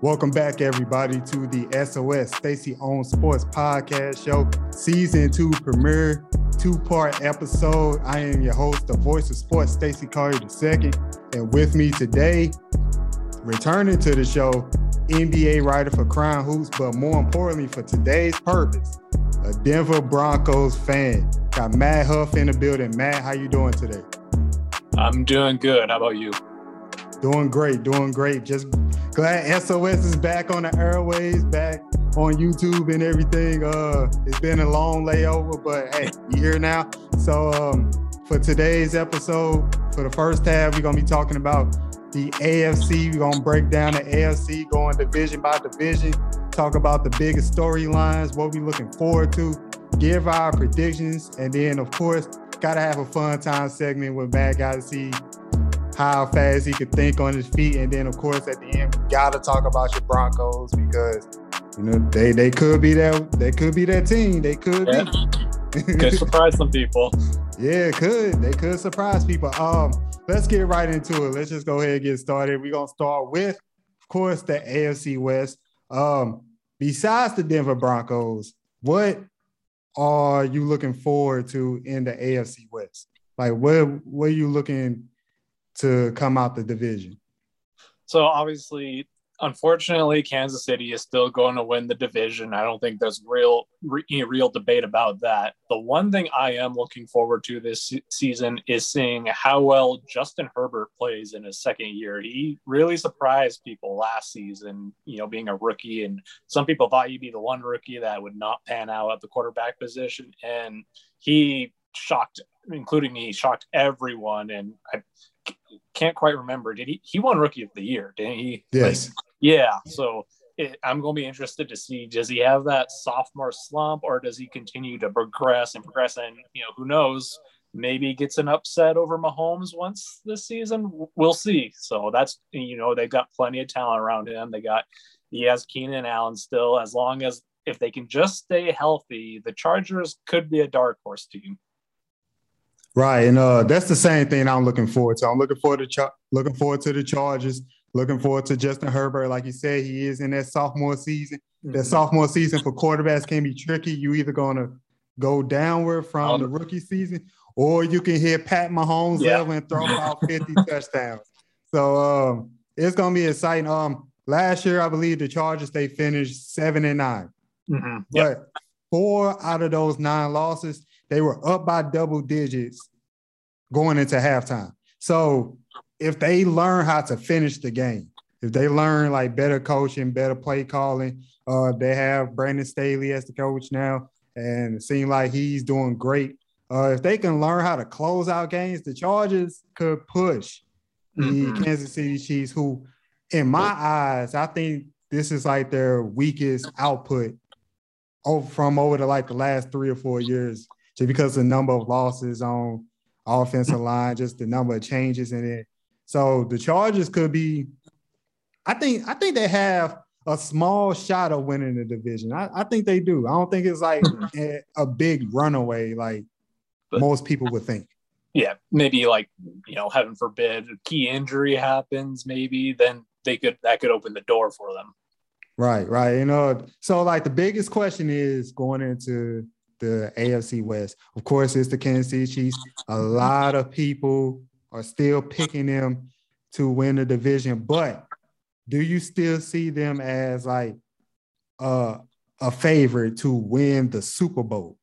Welcome back, everybody, to the SOS Stacey on Sports Podcast Show, Season 2 premiere, two part episode. I am your host, the voice of sports, Stacey Carter II. And with me today, returning to the show, NBA writer for Crown Hoops, but more importantly, for today's purpose, a Denver Broncos fan. Got Matt Huff in the building. Matt, how you doing today? I'm doing good. How about you? Doing great, doing great. Just glad SOS is back on the airways, back on YouTube and everything. Uh, it's been a long layover, but hey, you here now. So um, for today's episode, for the first half, we're gonna be talking about the AFC. We're gonna break down the AFC, going division by division, talk about the biggest storylines, what we're looking forward to, give our predictions, and then of course, gotta have a fun time segment with Bad Guy to see how fast he could think on his feet. And then, of course, at the end, we gotta talk about your Broncos because you know they they could be that they could be that team. They could yeah. be. could surprise some people. Yeah, could they could surprise people. Um, let's get right into it. Let's just go ahead and get started. We're gonna start with, of course, the AFC West. Um, besides the Denver Broncos, what are you looking forward to in the AFC West? Like, what what are you looking to come out the division? So obviously, unfortunately, Kansas City is still going to win the division. I don't think there's real re- real debate about that. The one thing I am looking forward to this season is seeing how well Justin Herbert plays in his second year. He really surprised people last season, you know, being a rookie, and some people thought he'd be the one rookie that would not pan out at the quarterback position, and he shocked, including me, shocked everyone. And I can't quite remember. Did he? He won Rookie of the Year, didn't he? Yes. Like, yeah. So it, I'm going to be interested to see does he have that sophomore slump or does he continue to progress and progress? And you know, who knows? Maybe gets an upset over Mahomes once this season. We'll see. So that's you know they've got plenty of talent around him. They got he has Keenan Allen still. As long as if they can just stay healthy, the Chargers could be a dark horse team. Right, and uh, that's the same thing I'm looking forward to. I'm looking forward to char- looking forward to the Chargers. Looking forward to Justin Herbert. Like you said, he is in that sophomore season. Mm-hmm. That sophomore season for quarterbacks can be tricky. You either gonna go downward from um, the rookie season, or you can hit Pat Mahomes yeah. level and throw about 50 touchdowns. So um, it's gonna be exciting. Um, last year I believe the Chargers they finished seven and 9 mm-hmm. yep. but four out of those nine losses they were up by double digits going into halftime. So if they learn how to finish the game, if they learn like better coaching, better play calling, uh, they have Brandon Staley as the coach now, and it seems like he's doing great. Uh, if they can learn how to close out games, the Chargers could push the mm-hmm. Kansas City Chiefs, who, in my eyes, I think this is like their weakest output over, from over the like the last three or four years just because the number of losses on offensive line, just the number of changes in it. So the Chargers could be, I think, I think they have a small shot of winning the division. I, I think they do. I don't think it's like a, a big runaway like but, most people would think. Yeah, maybe like you know, heaven forbid, a key injury happens, maybe then they could that could open the door for them. Right, right. You uh, know, so like the biggest question is going into the AFC West. Of course, it's the Kansas City Chiefs. A lot of people are still picking them to win the division, but do you still see them as like uh, a favorite to win the Super Bowl?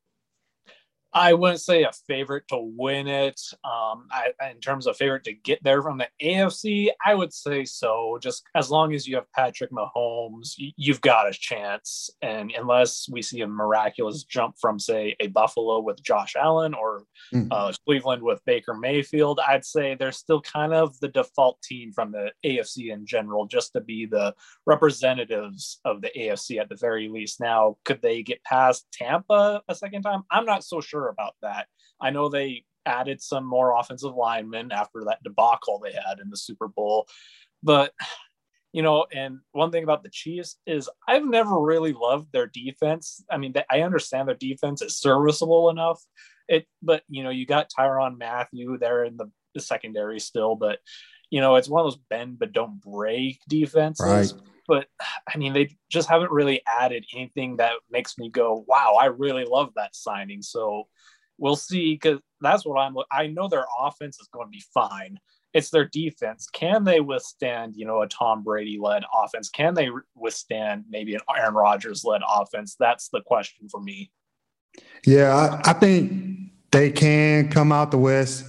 I wouldn't say a favorite to win it. Um, I, in terms of favorite to get there from the AFC, I would say so. Just as long as you have Patrick Mahomes, you've got a chance. And unless we see a miraculous jump from, say, a Buffalo with Josh Allen or mm. uh, Cleveland with Baker Mayfield, I'd say they're still kind of the default team from the AFC in general, just to be the representatives of the AFC at the very least. Now, could they get past Tampa a second time? I'm not so sure sure about that. I know they added some more offensive linemen after that debacle they had in the Super Bowl, but you know, and one thing about the Chiefs is I've never really loved their defense. I mean, I understand their defense is serviceable enough. It, but you know, you got Tyrann Mathieu there in the, the secondary still, but you know, it's one of those bend but don't break defenses. Right. But I mean, they just haven't really added anything that makes me go, wow, I really love that signing. So we'll see because that's what I'm. I know their offense is going to be fine. It's their defense. Can they withstand, you know, a Tom Brady led offense? Can they withstand maybe an Aaron Rodgers led offense? That's the question for me. Yeah, I, I think they can come out the West,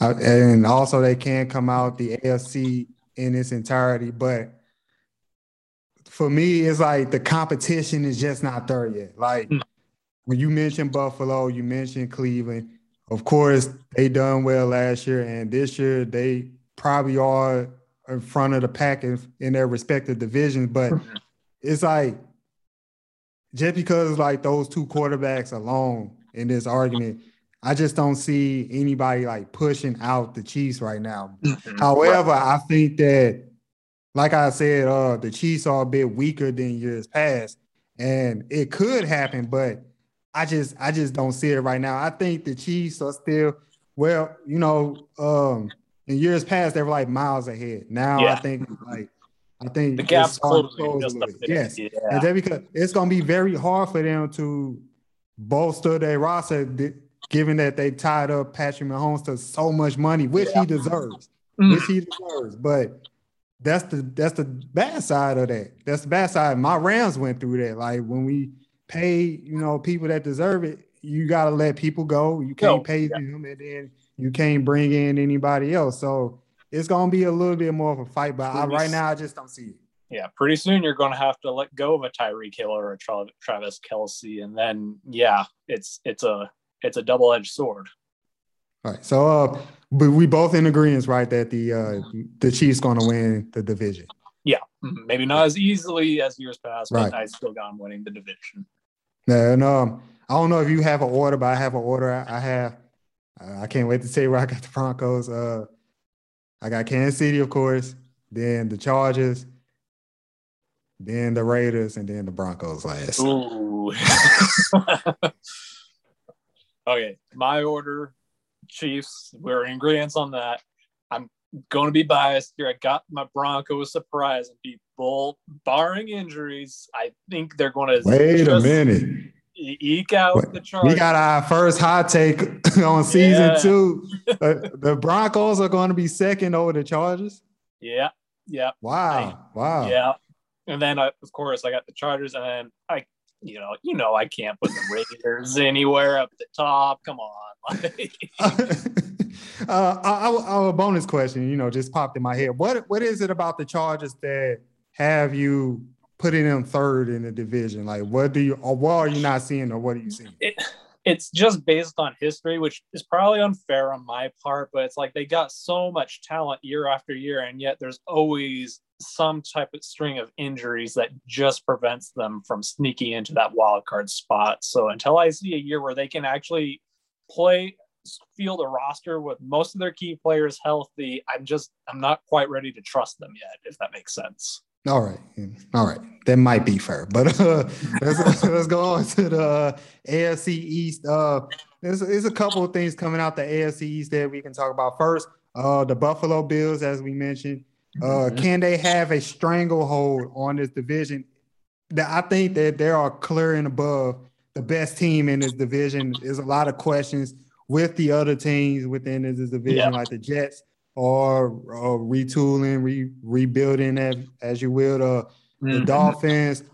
and also they can come out the AFC in its entirety. But for me, it's like the competition is just not there yet. Like mm. when you mentioned Buffalo, you mentioned Cleveland. Of course, they done well last year, and this year they probably are in front of the pack in, in their respective divisions. But mm-hmm. it's like just because like those two quarterbacks alone in this argument, I just don't see anybody like pushing out the Chiefs right now. Mm-hmm. However. I think that, like I said, uh, the Chiefs are a bit weaker than years past, and it could happen, but I just I just don't see it right now. I think the Chiefs are still well, you know, um, in years past they were like miles ahead. Now yeah. I think like I think the gap's closing. Just yes, yeah. and because it's going to be very hard for them to bolster their roster given that they tied up Patrick Mahomes to so much money, which yeah. he deserves, mm. which he deserves. But that's the that's the bad side of that. That's the bad side. My Rams went through that. Like when we pay, you know, people that deserve it, you gotta let people go. You can't no. pay yeah. them, and then you can't bring in anybody else. So it's gonna be a little bit more of a fight. But I, right now, I just don't see it. Yeah, pretty soon you're going to have to let go of a Tyreek Hill or a Travis Kelce, and then yeah, it's it's a it's a double edged sword. All right. So, uh, but we both in agreement, right, that the uh, the Chiefs going to win the division. Yeah, mm-hmm. maybe not as easily as years past, but right. I still got them winning the division. And um, I don't know if you have an order, but I have an order. I have. Uh, I can't wait to say where I got the Broncos. Uh, I got Kansas City, of course. Then the Chargers. Then the Raiders, and then the Broncos last. Ooh. Okay, my order, Chiefs. We're in agreement on that. I'm going to be biased here. I got my Broncos surprising people, barring injuries. I think they're going to wait a minute. Eke out Wait, the charge. We got our first hot take on season yeah. two. uh, the Broncos are going to be second over the Chargers. Yeah, yeah. Wow, I, wow. Yeah, and then I, of course I got the Chargers, and then I you know, you know, I can't put the Raiders anywhere up the top. Come on. uh, our, our bonus question, you know, just popped in my head. What what is it about the Chargers that have you putting them third in the division? Like, what do you, or what are you not seeing, or what are you seeing? It, it's just based on history, which is probably unfair on my part, but it's like they got so much talent year after year, and yet there's always some type of string of injuries that just prevents them from sneaking into that wild card spot. So until I see a year where they can actually play field a roster with most of their key players healthy, I'm just I'm not quite ready to trust them yet, if that makes sense. All right, all right, that might be fair, but uh, let's, let's go on to the uh, AFC East. Uh, there's, there's a couple of things coming out the AFC East that we can talk about. First, uh, the Buffalo Bills, as we mentioned, uh, mm-hmm. can they have a stranglehold on this division? That I think that they are clear and above the best team in this division. There's a lot of questions with the other teams within this division, yeah. like the Jets or uh, retooling, re- rebuilding as, as you will the, mm-hmm. the Dolphins,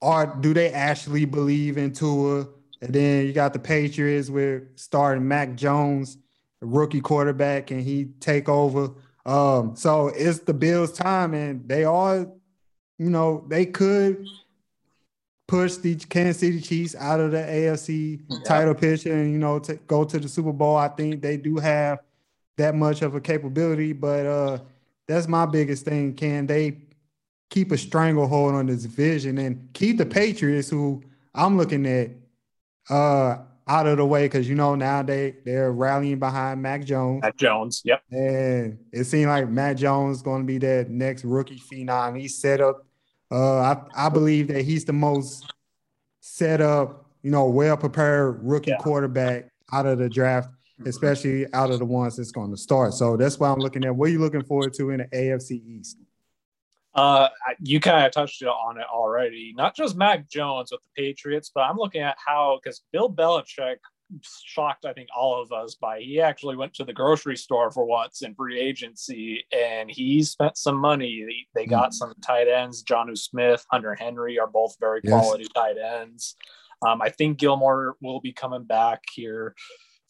or do they actually believe in Tua? And then you got the Patriots with starting Mac Jones, rookie quarterback, and he take over. Um, so it's the Bills' time, and they are, you know, they could push the Kansas City Chiefs out of the AFC yeah. title picture and you know to go to the Super Bowl. I think they do have that much of a capability, but uh, that's my biggest thing. Can they keep a stranglehold on this division and keep the Patriots, who I'm looking at, uh, out of the way? Because you know now they they're rallying behind Mac Jones. Mac Jones, yep. And it seemed like Mac Jones going to be that next rookie phenom. He's set up. Uh, I I believe that he's the most set up, you know, well prepared rookie yeah. quarterback out of the draft. Especially out of the ones that's going to start. So that's why I'm looking at what are you looking forward to in the AFC East? Uh, you kind of touched on it already. Not just Mac Jones with the Patriots, but I'm looking at how because Bill Belichick shocked I think all of us by he actually went to the grocery store for once in free agency and he spent some money. They, got mm. some tight ends. Jonnu Smith, Hunter Henry are both very quality yes. tight ends. Um, I think Gilmore will be coming back here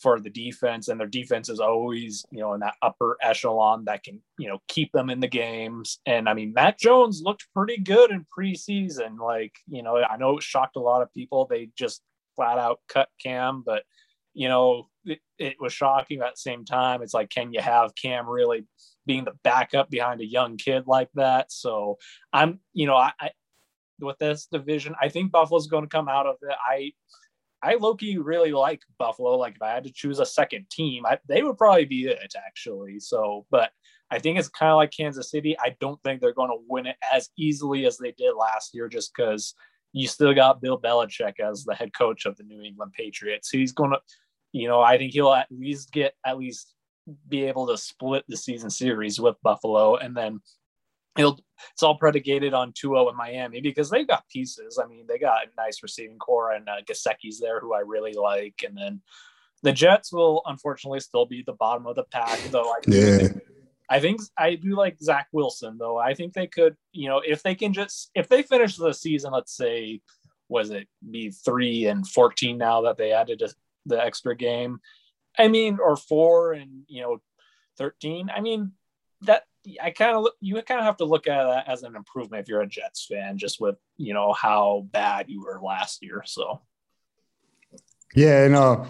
for the defense, and their defense is always, you know, in that upper echelon that can, you know, keep them in the games. And I mean, Mac Jones looked pretty good in preseason. Like, you know, I know it shocked a lot of people. They just flat out cut Cam, but you know, it, it was shocking at the same time. It's like, can you have Cam really being the backup behind a young kid like that? So I'm, you know, I, I with this division, I think Buffalo's going to come out of it. I I Loki really like Buffalo. Like if I had to choose a second team, I, they would probably be it actually. So, but I think it's kind of like Kansas City. I don't think they're going to win it as easily as they did last year, just because you still got Bill Belichick as the head coach of the New England Patriots. He's going to, you know, I think he'll at least get at least be able to split the season series with Buffalo, and then he'll it's all predicated on Tua in Miami because they've got pieces. I mean, they got a nice receiving corps and uh, Gesicki's there who I really like, and then the Jets will unfortunately still be the bottom of the pack, though. I yeah. Think, I think I do like Zach Wilson, though. I think they could, you know, if they can just if they finish the season, let's say, was it be three and fourteen now that they added a, the extra game? I mean, or four and you know, thirteen. I mean, that I kind of you kind of have to look at that as an improvement if you're a Jets fan, just with you know how bad you were last year. So, yeah, and uh,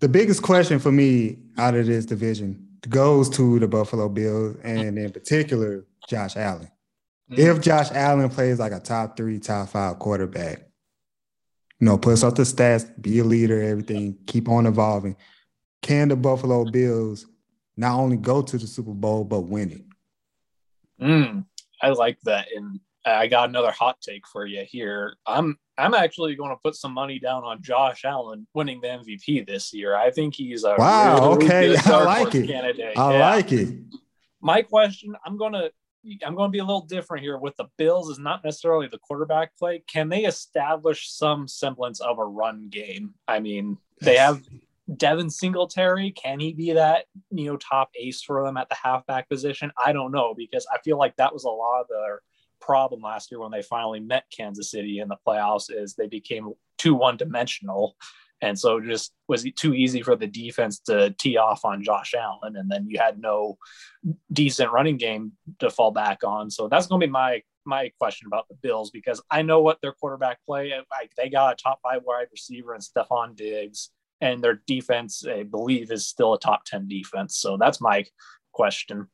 the biggest question for me out of this division goes to the Buffalo Bills and in particular Josh Allen. Mm-hmm. If Josh Allen plays like a top three, top five quarterback, you know, puts up the stats, be a leader, everything, keep on evolving. Can the Buffalo Bills not only go to the Super Bowl but win it? Mm, I like that. And I got another hot take for you here. I'm I'm actually going to put some money down on Josh Allen winning the MVP this year. I think he's a wow. Really okay, I like it. Candidate. I yeah. like it. My question, I'm going to I'm going to be a little different here with the Bills is not necessarily the quarterback play. Can they establish some semblance of a run game? I mean, they have Devin Singletary, can he be that you know top ace for them at the halfback position? I don't know because I feel like that was a lot of their problem last year when they finally met Kansas City in the playoffs is they became too one dimensional. And so just was too easy for the defense to tee off on Josh Allen. And then you had no decent running game to fall back on. So that's going to be my my question about the Bills because I know what their quarterback play. Like they got a top five wide receiver and Stefon Diggs and their defense, I believe, is still a top 10 defense. So that's my question.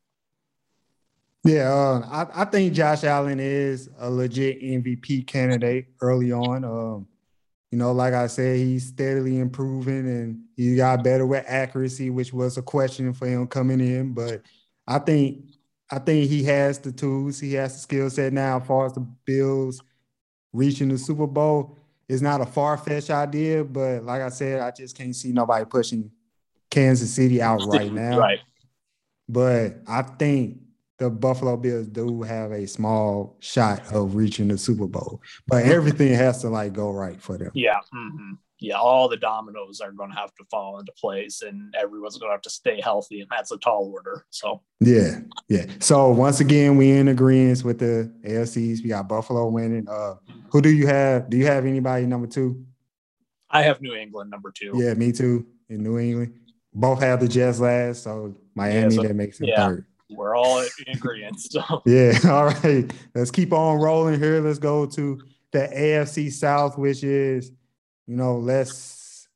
Yeah, uh, I, I, think Josh Allen is a legit MVP candidate early on. Um, you know, like I said, he's steadily improving and he got better with accuracy, which was a question for him coming in. But I think I think he has the tools, he has the skill set now as far as the Bills reaching the Super Bowl it's not a far fetched idea, but like I said, I just can't see nobody pushing Kansas City out right now. Right. But I think the Buffalo Bills do have a small shot of reaching the Super Bowl, but everything has to like go right for them. Yeah. Mm-hmm yeah, all the dominoes are going to have to fall into place and everyone's going to have to stay healthy. And that's a tall order. So, yeah, yeah. So, once again, we in agreement with the AFCs. We got Buffalo winning. Uh, who do you have? Do you have anybody number two? I have New England number two. Yeah, me too. In New England, both have the Jets last. So, Miami, yeah, so, that makes it yeah, third. We're all in agreement. So, yeah. All right. Let's keep on rolling here. Let's go to the AFC South, which is you know, less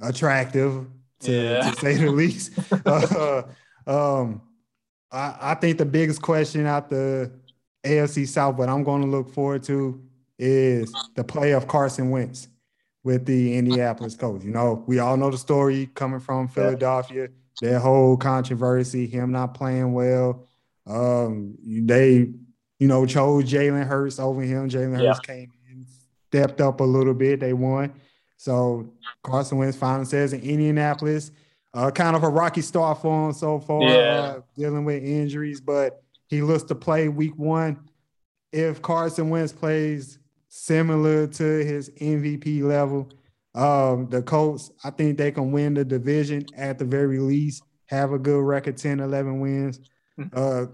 attractive to, yeah. to say the least. uh, um, I, I think the biggest question out the AFC South, what I'm going to look forward to is the play of Carson Wentz with the Indianapolis coach. You know, we all know the story coming from Philadelphia, that whole controversy, him not playing well. Um, they, you know, chose Jalen Hurts over him. Jalen Hurts yeah. came stepped up a little bit. They won. So Carson Wentz finally says in Indianapolis, uh, kind of a rocky start for him so far, yeah. uh, dealing with injuries, but he looks to play week one. if Carson Wentz plays similar to his MVP level, um, the Colts, I think they can win the division at the very least, have a good record 10, 11 wins. Mm-hmm. Uh,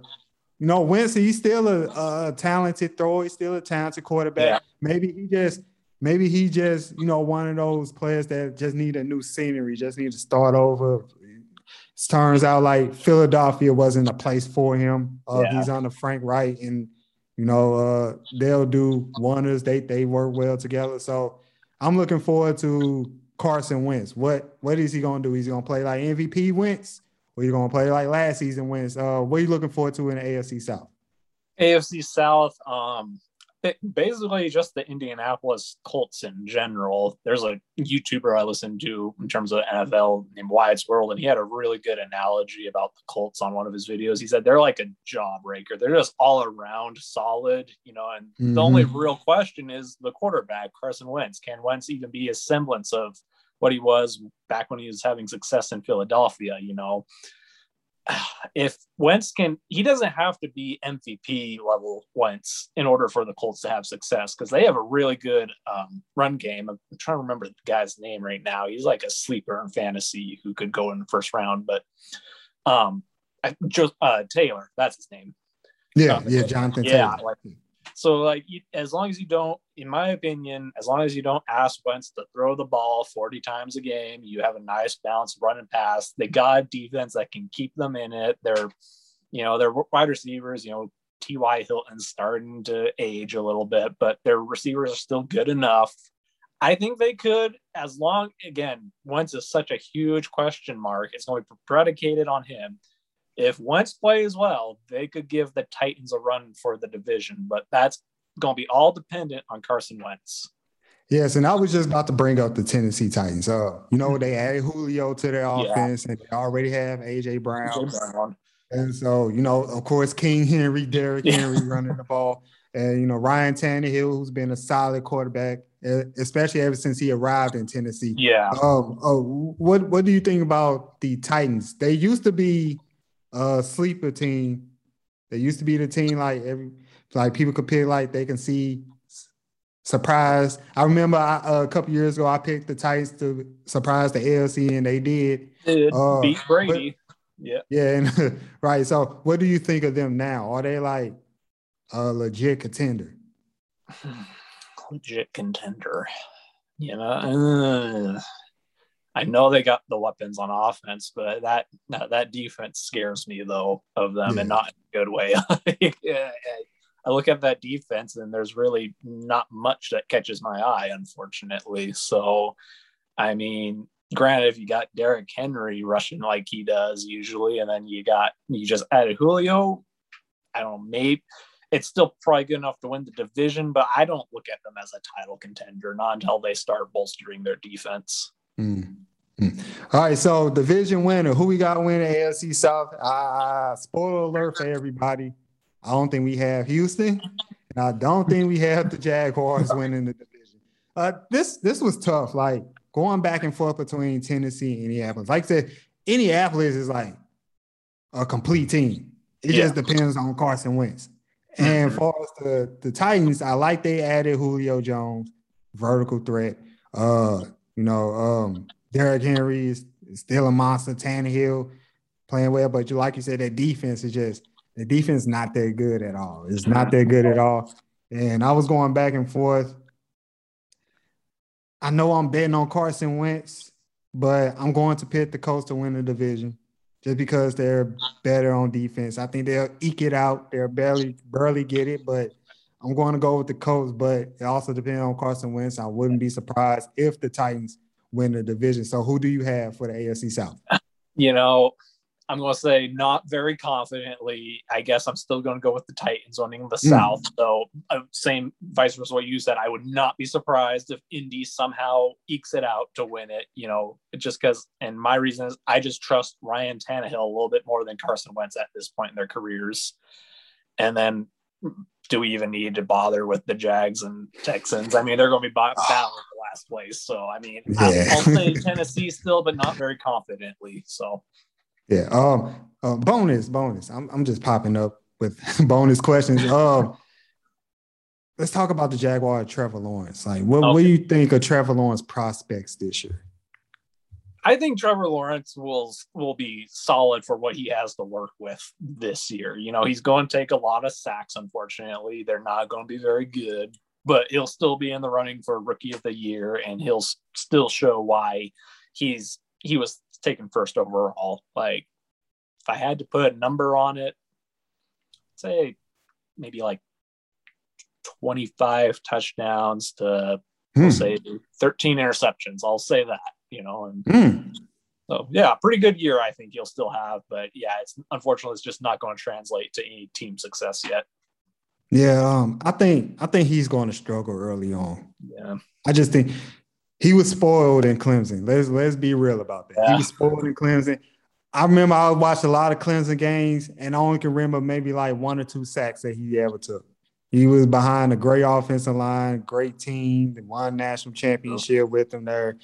you know, Wentz, he's still a, a, talented thrower. He's still a talented quarterback. Yeah. Maybe he just, maybe he just, you know, one of those players that just need a new scenery, just need to start over. It turns out like Philadelphia wasn't a place for him. Uh, yeah. He's on the Frank Reich, and you know, uh, they'll do wonders. They they work well together. So I'm looking forward to Carson Wentz. What what is he gonna do? He's gonna play like MVP Wentz, or you gonna play like last season Wentz? Uh, what are you looking forward to in the AFC South? AFC South, um, basically just the Indianapolis Colts in general. There's a YouTuber I listen to in terms of NFL named Wyatt's World, and he had a really good analogy about the Colts on one of his videos. He said they're like a jawbreaker. They're just all around solid, you know. And mm-hmm. the only real question is the quarterback, Carson Wentz. Can Wentz even be a semblance of what he was back when he was having success in Philadelphia? You know, if Wentz can, he doesn't have to be MVP level Wentz in order for the Colts to have success because they have a really good um, run game. I'm trying to remember the guy's name right now. He's like a sleeper in fantasy who could go in the first round, but um, just uh, Taylor, that's his name. Yeah, um, yeah, Jonathan. Yeah, Taylor. like so, like, as long as you don't, in my opinion, as long as you don't ask Wentz to throw the ball 40 times a game, you have a nice balance run and pass. They got defense that can keep them in it. They're, you know, they're wide receivers, you know, T.Y. Hilton's starting to age a little bit, but their receivers are still good enough. I think they could, as long, again, Wentz is such a huge question mark. It's going to be predicated on him if Wentz plays well, they could give the Titans a run for the division, but that's going to be all dependent on Carson Wentz. Yes, and I was just about to bring up the Tennessee Titans. Uh, you know, they added Julio to their offense, yeah. and they already have AJ Brown. AJ Brown. And so, you know, of course, King Henry, Derrick yeah. Henry running the ball, and you know Ryan Tannehill, who's been a solid quarterback, especially ever since he arrived in Tennessee. Yeah. Um. Oh, what What do you think about the Titans? They used to be uh sleeper team. They used to be the team like every like people could pick like they can see surprise. I remember I, uh, a couple years ago I picked the Titans to surprise the AFC and they did. Did uh, beat Brady. But, yeah. Yeah, and, right. So what do you think of them now? Are they like a legit contender? legit contender. You know, uh, I know they got the weapons on offense, but that that, defense scares me though of them yeah. and not in a good way. I look at that defense and there's really not much that catches my eye, unfortunately. So, I mean, granted, if you got Derrick Henry rushing like he does usually, and then you got you just added Julio, I don't know, maybe it's still probably good enough to win the division, but I don't look at them as a title contender, not until they start bolstering their defense. Mm. Mm. All right, so division winner, who we got winning AFC South? Uh, spoiler alert for everybody. I don't think we have Houston, and I don't think we have the Jaguars winning the division. Uh, this this was tough, like going back and forth between Tennessee and Indianapolis. Like I said, Indianapolis is like a complete team. It yeah. just depends on Carson Wentz. And mm-hmm. for us, the, the Titans, I like they added Julio Jones, vertical threat. Uh, you know, um, Derrick Henry is, still a monster. Tannehill playing well, but you like you said, that defense is just the defense not that good at all. It's not that good at all. And I was going back and forth. I know I'm betting on Carson Wentz, but I'm going to pick the Colts to win the division just because they're better on defense. I think they'll eke it out. They'll barely barely get it, but I'm going to go with the Colts. But it also depends on Carson Wentz. I wouldn't be surprised if the Titans win the division. So who do you have for the AFC South? You know, I'm going to say not very confidently. I guess I'm still going to go with the Titans winning the mm. South. So uh, same vice versa what you said. I would not be surprised if Indy somehow ekes it out to win it. You know, just because. And my reason is I just trust Ryan Tannehill a little bit more than Carson Wentz at this point in their careers. And then do we even need to bother with the Jags and Texans? I mean, they're going to be battling for last place. So, I mean, yeah. I'll, I'll say Tennessee still, but not very confidently. So, yeah. Um, uh, bonus, bonus. I'm, I'm just popping up with bonus questions. Um, let's talk about the Jaguar Trevor Lawrence. Like, what, okay. what do you think of Trevor Lawrence prospects this year? I think Trevor Lawrence will will be solid for what he has to work with this year. You know, he's going to take a lot of sacks. Unfortunately, they're not going to be very good, but he'll still be in the running for Rookie of the Year, and he'll still show why he's he was taken first overall. Like, if I had to put a number on it, say maybe like 25 touchdowns to hmm. say 13 interceptions. I'll say that, you know, and hmm. so yeah, pretty good year I think you'll still have, but yeah, it's unfortunately it's just not going to translate to any team success yet. Yeah, um, I think I think he's going to struggle early on. Yeah. I just think he was spoiled in Clemson. Let's let's be real about that. Yeah. He was spoiled in Clemson. I remember I watched a lot of Clemson games, and I only can remember maybe like one or two sacks that he ever took. He was behind a great offensive line, great team, they won national championship with them there.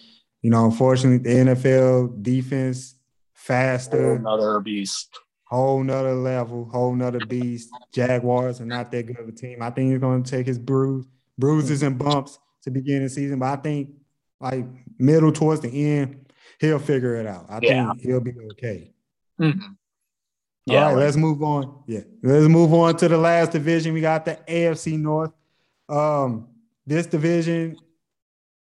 You know, unfortunately, the NFL defense faster. Another beast. Whole nother level, whole nother beast. Jaguars are not that good of a team. I think he's going to take his bruise, bruises and bumps to begin the season, but I think like middle towards the end, he'll figure it out. I yeah. think he'll be okay. Mm-hmm. Yeah, All right, let's move on. Yeah, let's move on to the last division. We got the AFC North. Um, this division,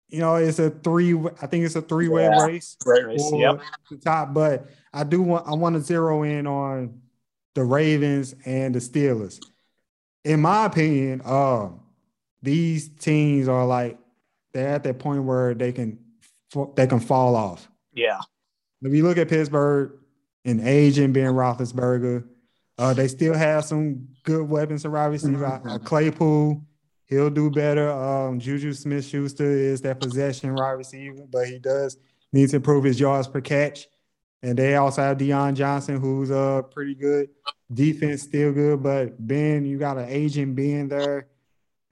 you know, it's a three. I think it's a three-way yeah, race. Great race. Yep. The top, but I do want I want to zero in on the Ravens and the Steelers. In my opinion, um, these teams are like they're at that point where they can they can fall off. Yeah. If you look at Pittsburgh, and aging Ben Roethlisberger. Uh, they still have some good weapons wide receiver. Mm-hmm. Uh, Claypool, he'll do better. Um, Juju Smith Schuster is that possession wide receiver, but he does need to improve his yards per catch. And they also have Deion Johnson, who's uh pretty good. Defense still good, but Ben, you got an agent Ben there.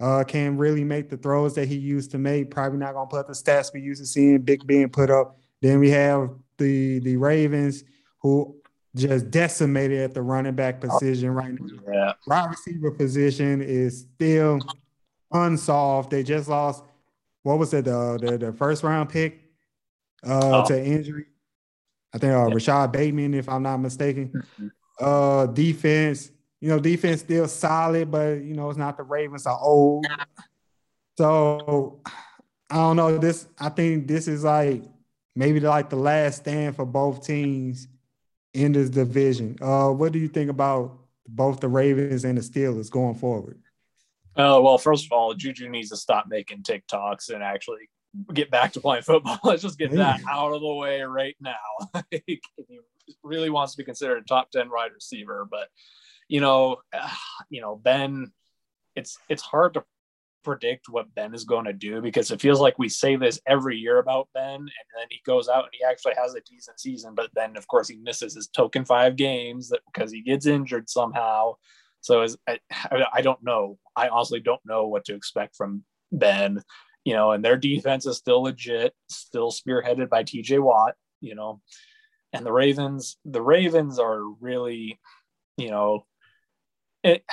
Uh, can really make the throws that he used to make. Probably not gonna put the stats we used to seeing Big Ben put up. Then we have the the Ravens who just decimated at the running back position right now. Yeah. Wide receiver position is still unsolved. They just lost, what was it, the, the, the first round pick uh, oh. to injury? I think uh, yeah. Rashod Bateman, if I'm not mistaken. Mm-hmm. Uh, defense, you know, defense still solid, but you know, it's not the Ravens are old. So I don't know. This I think this is like maybe like the last stand for both teams in this division. Uh, what do you think about both the Ravens and the Steelers going forward? Uh, well, first of all, Juju needs to stop making TikToks and actually get back to playing football. Let's just get that out of the way right now. if he really wants to be considered a top 10 wide receiver, but you know, uh, you know, Ben, it's, it's hard to predict what Ben is going to do because it feels like we say this every year about Ben, and then he goes out and he actually has a decent season, but then of course he misses his token five games that, because he gets injured somehow. So as, I, I don't know. I honestly don't know what to expect from Ben. You know, and their defense is still legit, still spearheaded by T.J. Watt. You know, and the Ravens, the Ravens are really, you know, it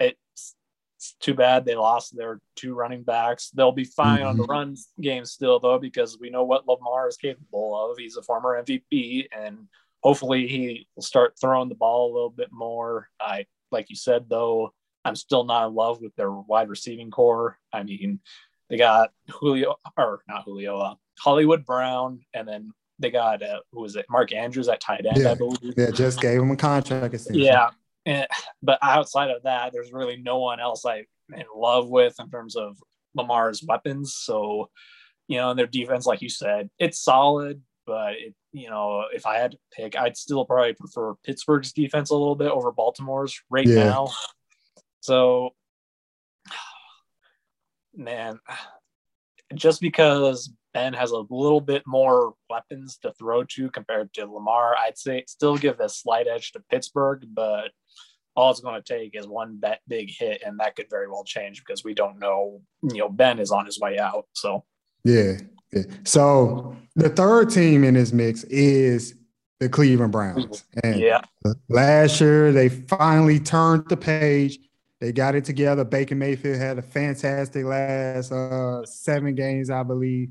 it's too bad they lost their two running backs. They'll be fine mm-hmm. on the mm-hmm. run game still, though, because we know what Lamar is capable of. He's a former MVP, and hopefully he will start throwing the ball a little bit more. I, like you said, though, I'm still not in love with their wide receiving corps. I mean, they got Julio, or not Julio, uh, Hollywood Brown, and then they got uh, who was it? Mark Andrews at tight end, yeah. I believe. Yeah, just gave him a contract. Yeah, and, but outside of that, there's really no one else I'm in love with in terms of Lamar's weapons. So, you know, in their defense, like you said, it's solid, but it, you know, if I had to pick, I'd still probably prefer Pittsburgh's defense a little bit over Baltimore's right yeah. now. So, man, just because Ben has a little bit more weapons to throw to compared to Lamar, I'd say still give a slight edge to Pittsburgh, but all it's going to take is one bet big hit, and that could very well change because we don't know. You know, Ben is on his way out. So yeah, yeah. So the third team in this mix is the Cleveland Browns. And yeah, last year they finally turned the page. They got it together. Baker Mayfield had a fantastic last uh, seven games, I believe.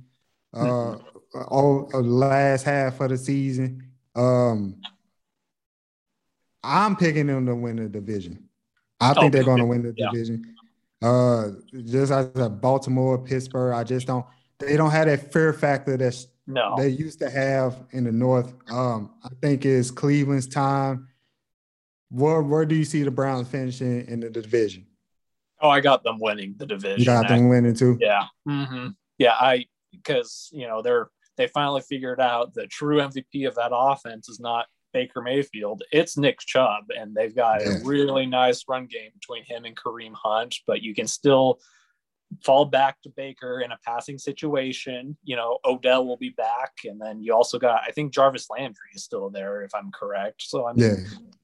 Uh, mm-hmm. all uh, last half of the season. Um, I'm picking them to win the division. I think oh, they're going to win the yeah. division. Uh, just as a Baltimore, Pittsburgh, I just don't. They don't have that fear factor that no. they used to have in the North. Um, I think it's Cleveland's time. Where where do you see the Browns finishing in the division? Oh, I got them winning the division. You got them winning too. Yeah, mm-hmm. yeah. I because you know they're they finally figured out the true MVP of that offense is not Baker Mayfield, it's Nick Chubb, and they've got a really nice run game between him and Kareem Hunt. But you can still fall back to Baker in a passing situation. You know, Odell will be back, and then you also got I think Jarvis Landry is still there if I'm correct. So I'm yeah.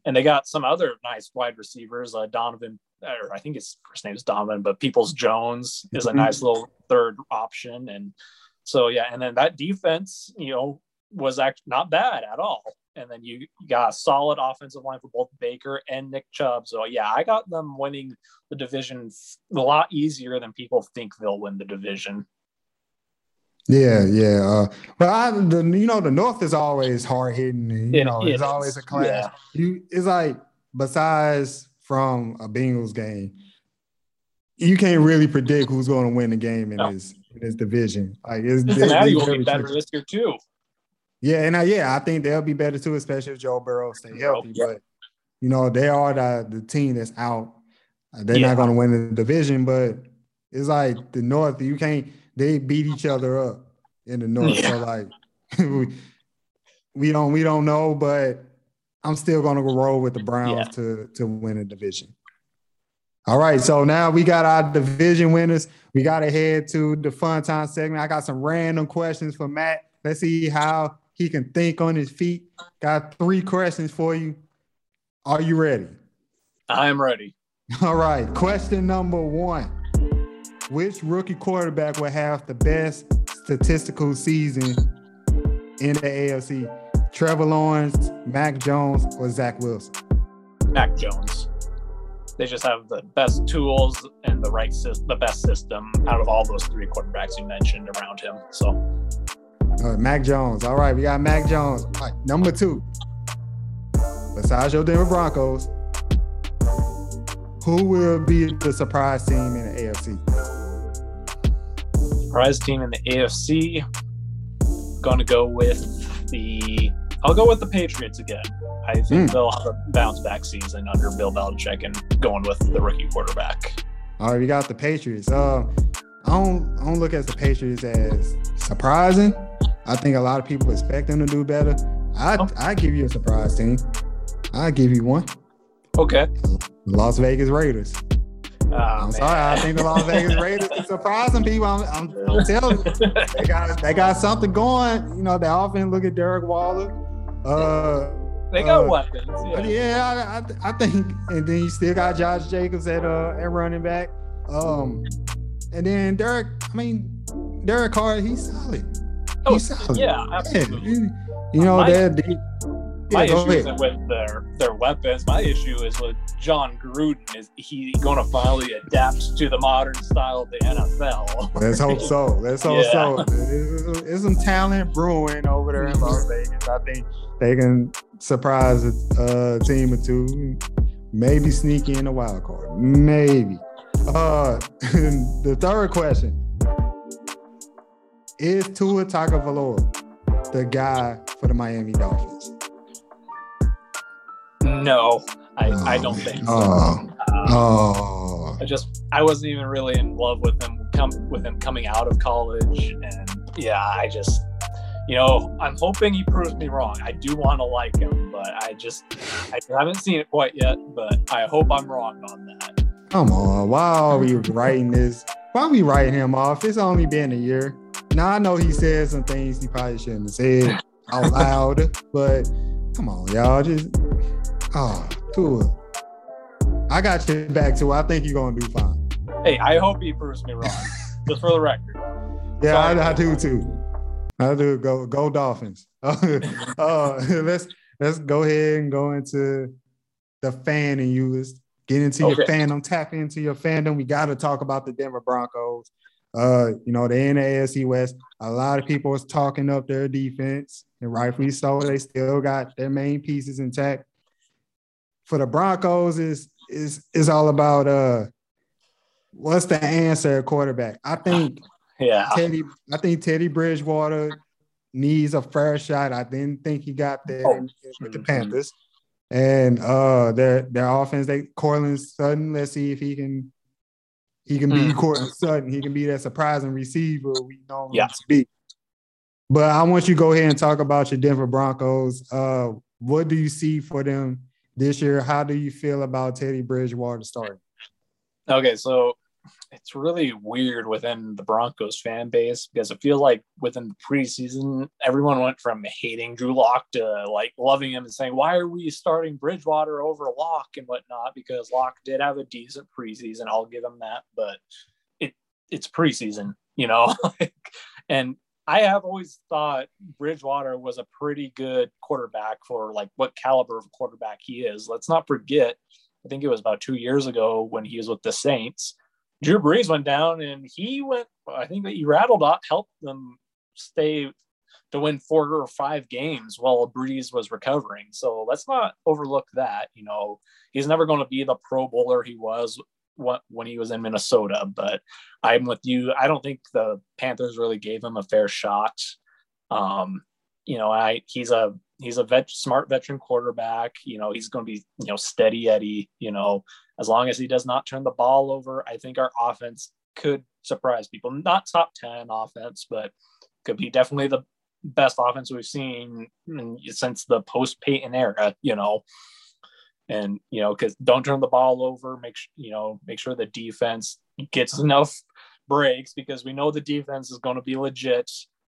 and they got some other nice wide receivers, uh, Donovan. Or I think his first name is Donovan, but Peoples Jones is a mm-hmm. nice little third option, and so yeah, and then that defense, you know, was actually not bad at all and then you got a solid offensive line for both Baker and Nick Chubb. So yeah, I got them winning the division a lot easier than people think they'll win the division. Yeah, yeah. Uh, but I, the, you know, the North is always hard hitting. You it, know, it it's is. always a class. Yeah. You, it's like besides from a Bengals game, you can't really predict who's going to win the game in no. this in this division. Like, it's, will be better this year too. Yeah, and I, yeah, I think they'll be better too, especially if Joe Burrow stay healthy. But you know, they are the, the team that's out. Uh, they're yeah. not going to win the division, but it's like the North. You can't. They beat each other up in the North. Yeah. So like, we, we don't we don't know, but I'm still going to roll with the Browns yeah. to to win a division. All right, so now we got our division winners. We got to head to the fun time segment. I got some random questions for Matt. Let's see how he can think on his feet. Got three questions for you. Are you ready? I am ready. All right. Question number one Which rookie quarterback will have the best statistical season in the AFC? Trevor Lawrence, Mac Jones, or Zach Wilson? Mac Jones. They just have the best tools and the right system, the best system out of all those three quarterbacks you mentioned around him. So uh, Mac Jones. All right, we got Mac Jones. Right, number two. Besides your Denver Broncos, who will be the surprise team in the AFC? Surprise team in the AFC. Gonna go with the. I'll go with the Patriots again. I think mm. they'll have a bounce back season under Bill Belichick and going with the rookie quarterback. All right, we got the Patriots. Uh, I don't, I don't look at the Patriots as surprising. I think a lot of people expect them to do better. I oh. I give you a surprise team. I give you one. Okay. Las Vegas Raiders. Oh, I'm man. sorry. I think the Las Vegas Raiders are surprising people. I'm, I'm, I'm telling you, they got they got something going. You know, they often look at Derek Waller. Uh, they got uh, weapons. Yeah, yeah I, I, I, think, and then you still got Josh Jacobs at uh at running back. Um, and then Derek. I mean, Derek Carr, he's solid. Oh, yeah, absolutely. Yeah. You know, my, that my yeah, issue isn't with their their weapons. My issue is with Jon Gruden. Is he going to finally adapt to the modern style of the NFL? Let's hope so. Let's hope yeah. so. There's some talent brewing over there in Las Vegas. I think they can surprise a, a team or two. Maybe sneak in a wild card. Maybe. Uh, the third question is Tua Tagovailoa the guy for the Miami Dolphins? No, I, oh, I don't think so. Oh. Um, oh. I just I wasn't even really in love with him come with him coming out of college, and yeah, I just you know I'm hoping he proves me wrong. I do want to like him, but I just I haven't seen it quite yet. But I hope I'm wrong on that. Come on, why are we writing this? Why are we writing him off? It's only been a year. Now I know he said some things he probably shouldn't have said out loud, but come on, y'all, just oh, Tua. I got you back to. I think you're gonna do fine. Hey, I hope he proves me wrong, just for the record. Yeah, I, I, do too. I do. Go, go Dolphins. uh, let's let's go ahead and go into the fan and you. Let's get into okay. your fandom, tap into your fandom. We got to talk about the Denver Broncos. Uh, you know, they in the AFC West. A lot of people was talking up their defense, and rightfully so. They still got their main pieces intact. For the Broncos, is is is all about uh what's the answer at quarterback? I think yeah. Teddy, I think Teddy Bridgewater needs a fair shot. I didn't think he got there oh. with the. Panthers. And uh their their offense, they Courtland Sutton. Let's see if he can he can be mm. Courtland Sutton. He can be that surprising receiver we know him yeah. to be. But I want you to go ahead and talk about your Denver Broncos. Uh, what do you see for them this year? How do you feel about Teddy Bridgewater starting? Okay, so it's really weird within the Broncos fan base because I feel like within the preseason, everyone went from hating Drew Lock to like loving him and saying, "Why are we starting Bridgewater over Lock and whatnot?" Because Lock did have a decent preseason, I'll give him that, but it it's preseason, you know. and I have always thought Bridgewater was a pretty good quarterback for like what caliber of quarterback he is. Let's not forget, I think it was about two years ago when he was with the Saints Drew Brees went down and he went, I think that he rattled up, helped them stay to win four or five games while Brees was recovering. So let's not overlook that. You know, he's never going to be the pro bowler he was when he was in Minnesota, but I'm with you. I don't think the Panthers really gave him a fair shot. Um, you know, I he's a he's a vet, smart veteran quarterback. You know, he's going to be you know steady Eddie. You know, as long as he does not turn the ball over, I think our offense could surprise people. Not top 10 offense, but could be definitely the best offense we've seen since the post Peyton era, you know. And, you know, because don't turn the ball over, make you know, make sure the defense gets enough breaks because we know the defense is going to be legit,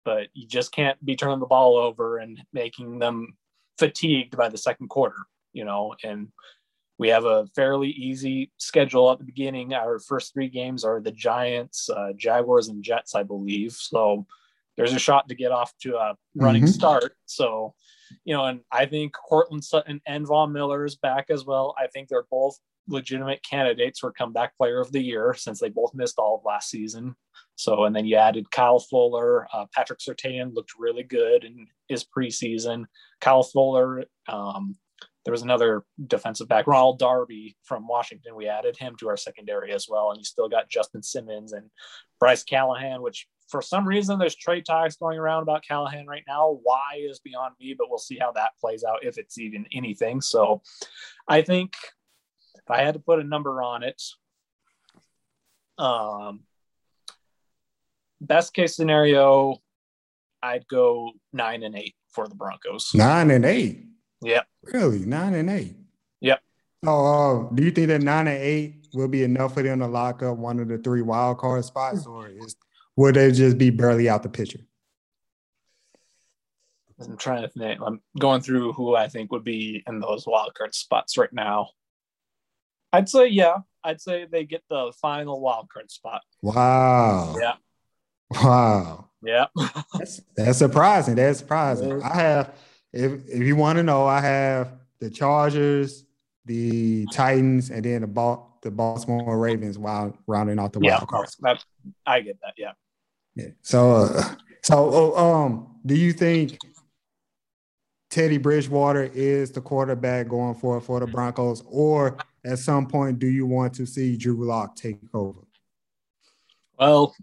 but you just can't be turning the ball over and making them fatigued by the second quarter, you know. And we have a fairly easy schedule at the beginning. Our first three games are the Giants, uh, Jaguars, and Jets, I believe. So there's a shot to get off to a running mm-hmm. start. So, you know, and I think Courtland Sutton and Von Miller is back as well. I think they're both legitimate candidates for comeback player of the year since they both missed all of last season. So, and then you added Kyle Fuller. Uh, Patrick Surtain looked really good in his preseason. Kyle Fuller, um, there was another defensive back, Ronald Darby from Washington. We added him to our secondary as well. And you still got Justin Simmons and Bryce Callahan, which for some reason there's trade talks going around about Callahan right now. Why is beyond me, but we'll see how that plays out if it's even anything. So I think if I had to put a number on it, um, best case scenario, I'd go nine and eight for the Broncos. Nine and eight. Yep. Really, nine and eight. Yep. Oh, uh, do you think that nine and eight will be enough for them to lock up one of the three wild card spots, or is would they just be barely out the picture? I'm trying to think. I'm going through who I think would be in those wild card spots right now. I'd say yeah. I'd say they get the final wild card spot. Wow. Yeah. Wow. Yeah. that's that's surprising. That's surprising. I have if if you want to know, I have the Chargers, the Titans, and then the ball the Baltimore Ravens while rounding off the yeah, wild card. That, I get that. Yeah. Yeah. So, uh, so oh, um, do you think Teddy Bridgewater is the quarterback going for for the Broncos, or at some point do you want to see Drew Lock take over? Well,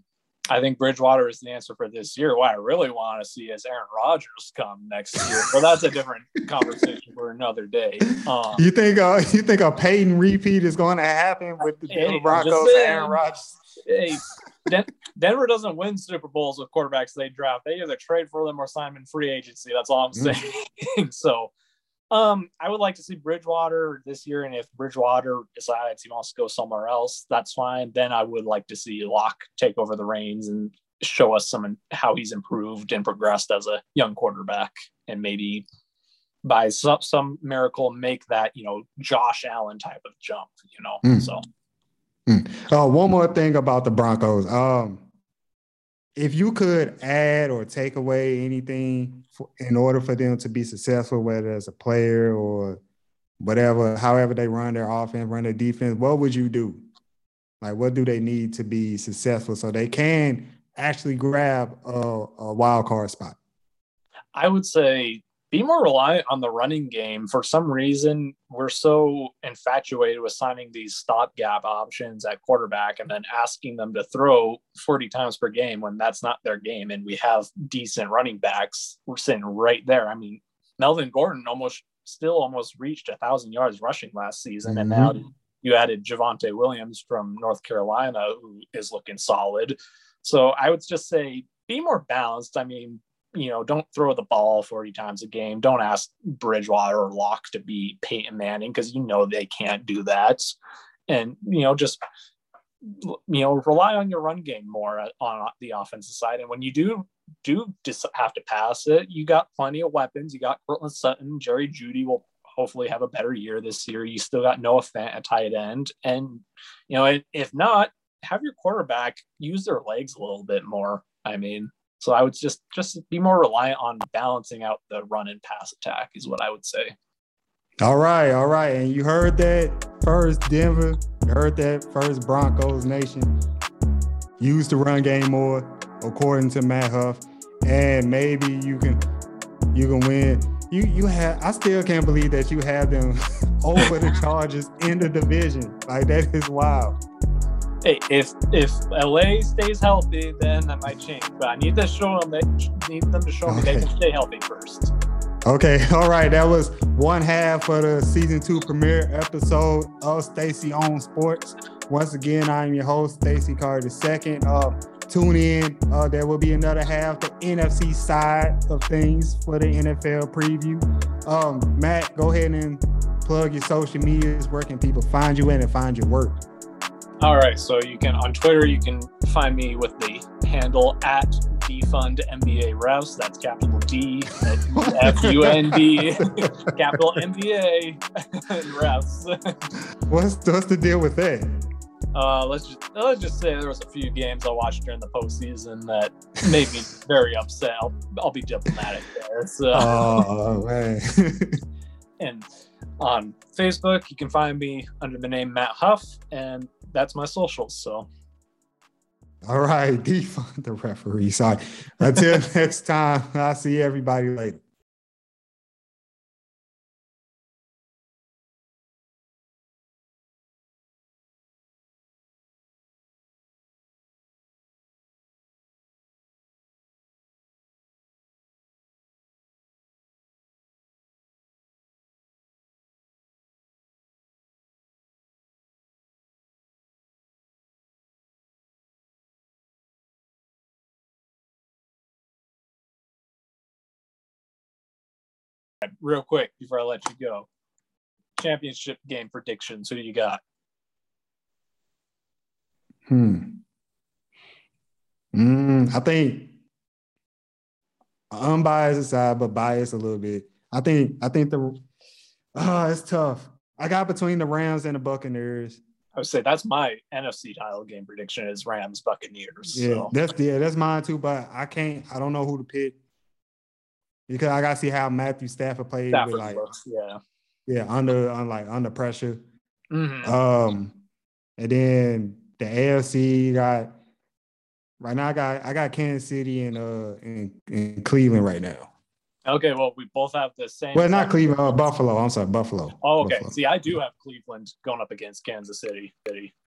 I think Bridgewater is the answer for this year. What I really want to see is Aaron Rodgers come next year, Well, that's a different conversation for another day. Um, you think uh, you think a Peyton repeat is going to happen with the hey, Broncos and Aaron Rodgers? Hey, Den- Denver doesn't win Super Bowls with quarterbacks they draft. They either trade for them or sign them in free agency. That's all I'm mm. saying. Mm. so um, I would like to see Bridgewater this year, and if Bridgewater decides he wants to go somewhere else, that's fine. Then I would like to see Lock take over the reins and show us some how he's improved and progressed as a young quarterback, and maybe by some, some miracle make that you know Josh Allen type of jump. You know, mm. so. Mm. Uh, one more thing about the Broncos. Um, if you could add or take away anything for, in order for them to be successful, whether as a player or whatever, however they run their offense, run their defense, what would you do? Like, what do they need to be successful so they can actually grab a, a wild card spot? I would say be more reliant on the running game. For some reason, we're so infatuated with signing these stopgap options at quarterback and then asking them to throw 40 times per game when that's not their game. And we have decent running backs. We're sitting right there. I mean, Melvin Gordon almost still almost reached a thousand yards rushing last season. Mm-hmm. And now you added Javonte Williams from North Carolina, who is looking solid. So I would just say be more balanced. I mean, you know, don't throw the ball 40 times a game. Don't ask Bridgewater or Lock to be Peyton Manning because you know they can't do that. And, you know, just, you know, rely on your run game more on the offensive side. And when you do, do just have to pass it, you got plenty of weapons. You got Courtland Sutton, Jerry Jeudy will hopefully have a better year this year. You still got Noah Fant at tight end. And, you know, if not, have your quarterback use their legs a little bit more. I mean, so I would just just be more reliant on balancing out the run and pass attack is what I would say. All right, all right. And you heard that first, Denver. You heard that first, Broncos Nation. Use the run game more, according to Matt Huff. And maybe you can you can win. You you have I still can't believe that you have them over the Chargers in the division. Like that is wild hey, if if LA stays healthy, then that might change. But I need to show them that need them to show okay. me they can stay healthy first. Okay, all right. That was one half of the season two premiere episode of Stacey Owns Sports. Once again, I'm your host, Stacey Carter II. Uh, tune in. Uh, there will be another half, the NFC side of things for the NFL preview. Um, Matt, go ahead and plug your social medias. Where can people find you in and find your work? All right, so you can on Twitter you can find me with the handle at defund NBA refs. That's capital D F U N D capital NBA refs. what's what's the deal with that? Uh, let's just let's just say there was a few games I watched during the postseason that made me very upset. I'll, I'll be diplomatic there. So. Oh man. and on Facebook, you can find me under the name Matt Huff, and that's my socials. So. All right, defund the referee. Sorry. Until next time, I'll see everybody later. Real quick before I let you go. Championship game predictions. Who do you got? Hmm. Mm, I think unbiased aside, but biased a little bit. I think I think the oh, it's tough. I got between the Rams and the Buccaneers. I would say that's my NFC title game prediction is Rams Buccaneers. Yeah, so. that's yeah, that's mine too. But I can't. I don't know who to pick because I gotta see how Matthew Stafford played Stafford with like looks, yeah yeah under on like under pressure. Mm-hmm. Um, and then the AFC got right now. I got I got Kansas City and uh in, in Cleveland right now. Okay, well we both have the same. Well, not Cleveland, uh, Buffalo. I'm sorry, Buffalo. Oh, okay. Buffalo. See, I do have Cleveland going up against Kansas City. City.